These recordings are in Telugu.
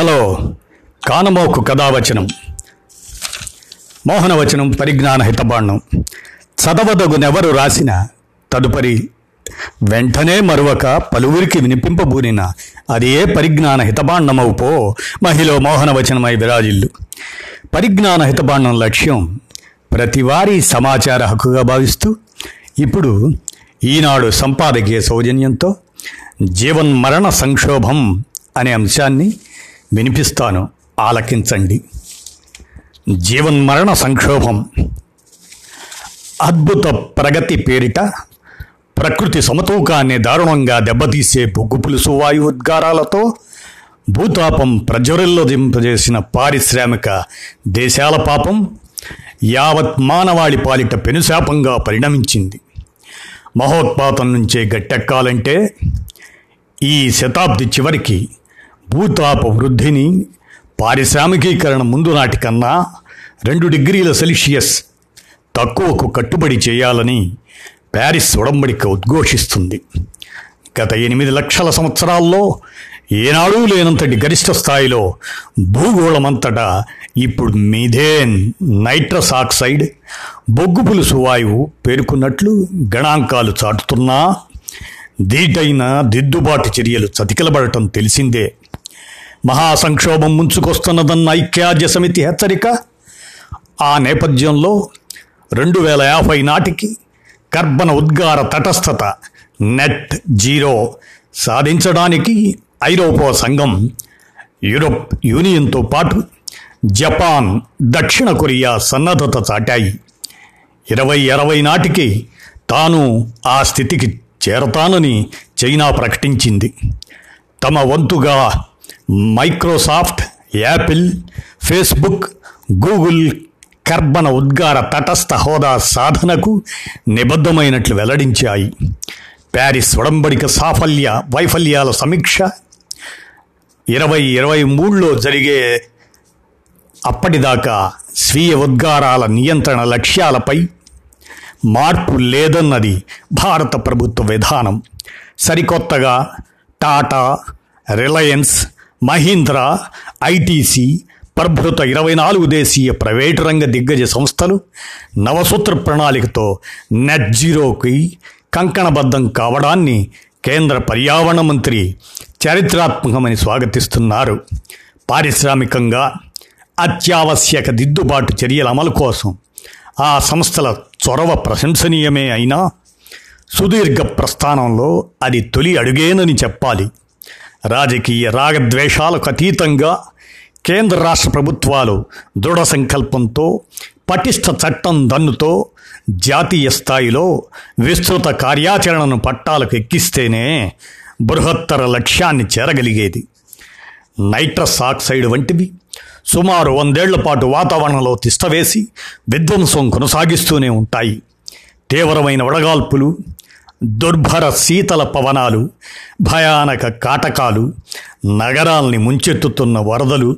హలో కానమోకు కథావచనం. మోహనవచనం పరిజ్ఞాన హితబాండం చదవదగునెవరు రాసిన తదుపరి వెంటనే మరువక పలువురికి వినిపింపబూనిన అది ఏ పరిజ్ఞాన హితబాండమవు పో మహిళ మోహనవచనమై విరాజిల్లు. పరిజ్ఞాన హితబాండం లక్ష్యం ప్రతివారీ సమాచార హక్కుగా భావిస్తూ ఇప్పుడు ఈనాడు సంపాదకీయ సౌజన్యంతో జీవన్మరణ సంక్షోభం అనే అంశాన్ని వినిపిస్తాను. ఆలకించండి. జీవన్మరణ సంక్షోభం. అద్భుత ప్రగతి పేరిట ప్రకృతి సమతూకాన్ని దారుణంగా దెబ్బతీసే బొగ్గు పులుసు వాయు ఉద్గారాలతో భూతాపం ప్రజ్వరిల్లదింపజేసిన పారిశ్రామిక దేశాల పాపం యావత్ మానవాళి పాలిట పెనుశాపంగా పరిణమించింది. మహోత్పాతం నుంచే గట్టెక్కాలంటే ఈ శతాబ్ది చివరికి భూతాప వృద్ధిని పారిశ్రామికీకరణ ముందు నాటికన్నా రెండు డిగ్రీల సెల్సియస్ తక్కువకు కట్టుబడి చేయాలని ప్యారిస్ ఉడంబడిక ఉద్ఘోషిస్తుంది. గత ఎనిమిది లక్షల సంవత్సరాల్లో ఏనాడూ లేనంతటి గరిష్ట స్థాయిలో భూగోళమంతటా ఇప్పుడు మిథేన్ నైట్రస్ ఆక్సైడ్ బొగ్గు పులుసు వాయువు పేర్కొన్నట్లు గణాంకాలు చాటుతున్నా దీటైన దిద్దుబాటు చర్యలు చతికిలబడటం తెలిసిందే. మహాసంక్షోభం ముంచుకొస్తున్నదన్న ఐక్యరాజ్య సమితి హెచ్చరిక. ఆ నేపథ్యంలో రెండు వేల యాభై నాటికి కర్బన ఉద్గార తటస్థత నెట్ జీరో సాధించడానికి ఐరోపా సంఘం యూరోప్ యూనియన్తో పాటు జపాన్ దక్షిణ కొరియా సన్నద్ధత చాటాయి. ఇరవై అరవై నాటికి తాను ఆ స్థితికి చేరతానని చైనా ప్రకటించింది. తమ వంతుగా మైక్రోసాఫ్ట్ యాపిల్ ఫేస్బుక్ గూగుల్ కర్బన ఉద్గార తటస్థ హోదా సాధనకు నిబద్ధమైనట్లు వెల్లడించాయి. ప్యారిస్ ఒడంబడిక సాఫల్య వైఫల్యాల సమీక్ష ఇరవై ఇరవై మూడులో జరిగే అప్పటిదాకా స్వీయ ఉద్గారాల నియంత్రణ లక్ష్యాలపై మార్పు లేదన్నది భారత ప్రభుత్వ విధానం. సరికొత్తగా టాటా రిలయన్స్ మహీంద్రా ఐటీసీ ప్రభృత ఇరవై నాలుగు దేశీయ ప్రైవేటు రంగ దిగ్గజ సంస్థలు నవసూత్ర ప్రణాళికతో నెట్ జీరోకి కంకణబద్ధం కావడాన్ని కేంద్ర పర్యావరణ మంత్రి చరిత్రాత్మకమని స్వాగతిస్తున్నారు. పారిశ్రామికంగా అత్యావశ్యక దిద్దుబాటు చర్యల అమలు కోసం ఆ సంస్థల చొరవ ప్రశంసనీయమే అయినా సుదీర్ఘ ప్రస్థానంలో అది తొలి అడుగేనని చెప్పాలి. రాజకీయ రాగద్వేషాలకు అతీతంగా కేంద్ర రాష్ట్ర ప్రభుత్వాలు దృఢ సంకల్పంతో పటిష్ట చట్టం దన్నుతో జాతీయ స్థాయిలో విస్తృత కార్యాచరణను పట్టాలకు ఎక్కిస్తేనే బృహత్తర లక్ష్యాన్ని చేరగలిగేది. నైట్రస్ ఆక్సైడ్ వంటివి సుమారు వందేళ్ళ పాటు వాతావరణంలో తిష్టవేసి విధ్వంసం కొనసాగిస్తూనే ఉంటాయి. తీవ్రమైన వడగాల్పులు దుర్భర శీతల పవనాలు భయానక కాటకాలు నగరాల్ని ముంచెత్తుతున్న వరదలు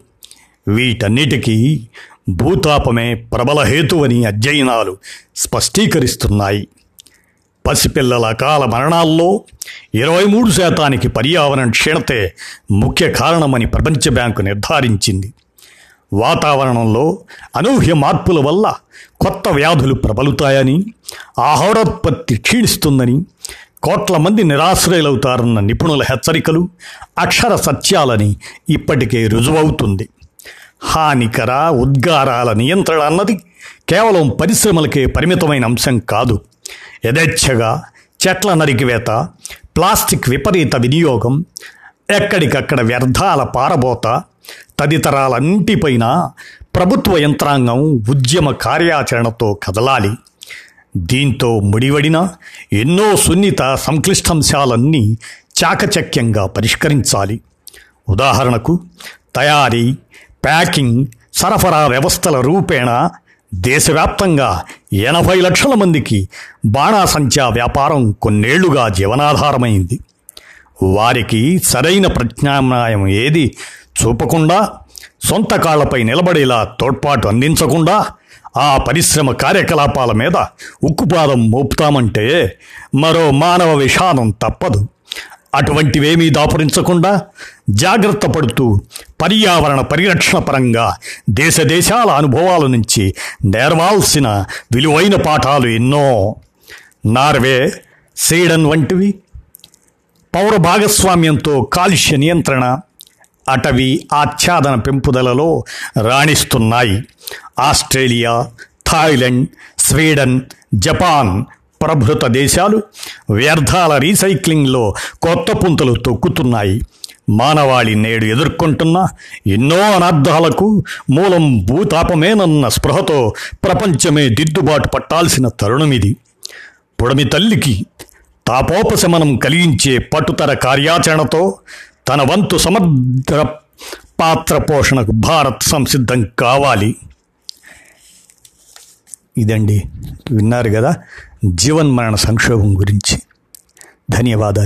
వీటన్నిటికీ భూతాపమే ప్రబల హేతువని అధ్యయనాలు స్పష్టీకరిస్తున్నాయి. పసిపిల్లల అకాల మరణాల్లో ఇరవై మూడు శాతానికి పర్యావరణ క్షీణతే ముఖ్య కారణమని ప్రపంచ బ్యాంకు నిర్ధారించింది. వాతావరణంలో అనూహ్య మార్పుల వల్ల కొత్త వ్యాధులు ప్రబలుతాయని ఆహారోత్పత్తి క్షీణిస్తుందని కోట్ల మంది నిరాశ్రయులవుతారన్న నిపుణుల హెచ్చరికలు అక్షర సత్యాలని ఇప్పటికే రుజువవుతుంది. హానికర ఉద్గారాల నియంత్రణ అన్నది కేవలం పరిశ్రమలకే పరిమితమైన అంశం కాదు. యథేచ్ఛగా చెట్ల నరికివేత ప్లాస్టిక్ విపరీత వినియోగం ఎక్కడికక్కడ వ్యర్థాల పారబోత తదితరాలన్నిటిపైన ప్రభుత్వ యంత్రాంగం ఉద్యమ కార్యాచరణతో కదలాలి. దీంతో ముడివడిన ఎన్నో సున్నిత సంక్లిష్టాంశాలన్నీ చాకచక్యంగా పరిష్కరించాలి. ఉదాహరణకు తయారీ ప్యాకింగ్ సరఫరా వ్యవస్థల రూపేణ దేశవ్యాప్తంగా ఎనభై లక్షల మందికి బాణాసంచా వ్యాపారం కొన్నేళ్ళుగా జీవనాధారమైంది. వారికి సరైన ప్రత్యామ్నాయం ఏది? చూపకుండా సొంత కాళ్ళపై నిలబడేలా తోడ్పాటు అందించకుండా ఆ పరిశ్రమ కార్యకలాపాల మీద ఉక్కుపాదం మోపుతామంటే మరో మానవ విషాదం తప్పదు. అటువంటివేమీ దాపురించకుండా జాగ్రత్త పడుతూ పర్యావరణ పరిరక్షణ పరంగా దేశ దేశాల అనుభవాల నుంచి నేర్వాల్సిన విలువైన పాఠాలు ఎన్నో. నార్వే స్వీడన్ వంటివి పౌర భాగస్వామ్యంతో కాలుష్య నియంత్రణ. అటవీ ఆచ్ఛాదన పెంపుదలలో రాణిస్తున్నాయి. ఆస్ట్రేలియా థాయిలాండ్ స్వీడన్ జపాన్ ప్రభృత దేశాలు వ్యర్థాల రీసైక్లింగ్లో కొత్త పుంతలు తొక్కుతున్నాయి. మానవాళి నేడు ఎదుర్కొంటున్న ఎన్నో అనర్థాలకు మూలం భూతాపమేనన్న స్పృహతో ప్రపంచమే దిద్దుబాటు పట్టాల్సిన తరుణమిది పుడమి తల్లికి తాపోపశమనం కలిగించే పట్టుతర కార్యాచరణతో తన వంతు సమగ్ర పాత్ర పోషణకు భారత్ సంసిద్ధం కావాలి. ఇదండి. విన్నారు కదా జీవన్మరణ సంక్షోభం గురించి. ధన్యవాదాలు.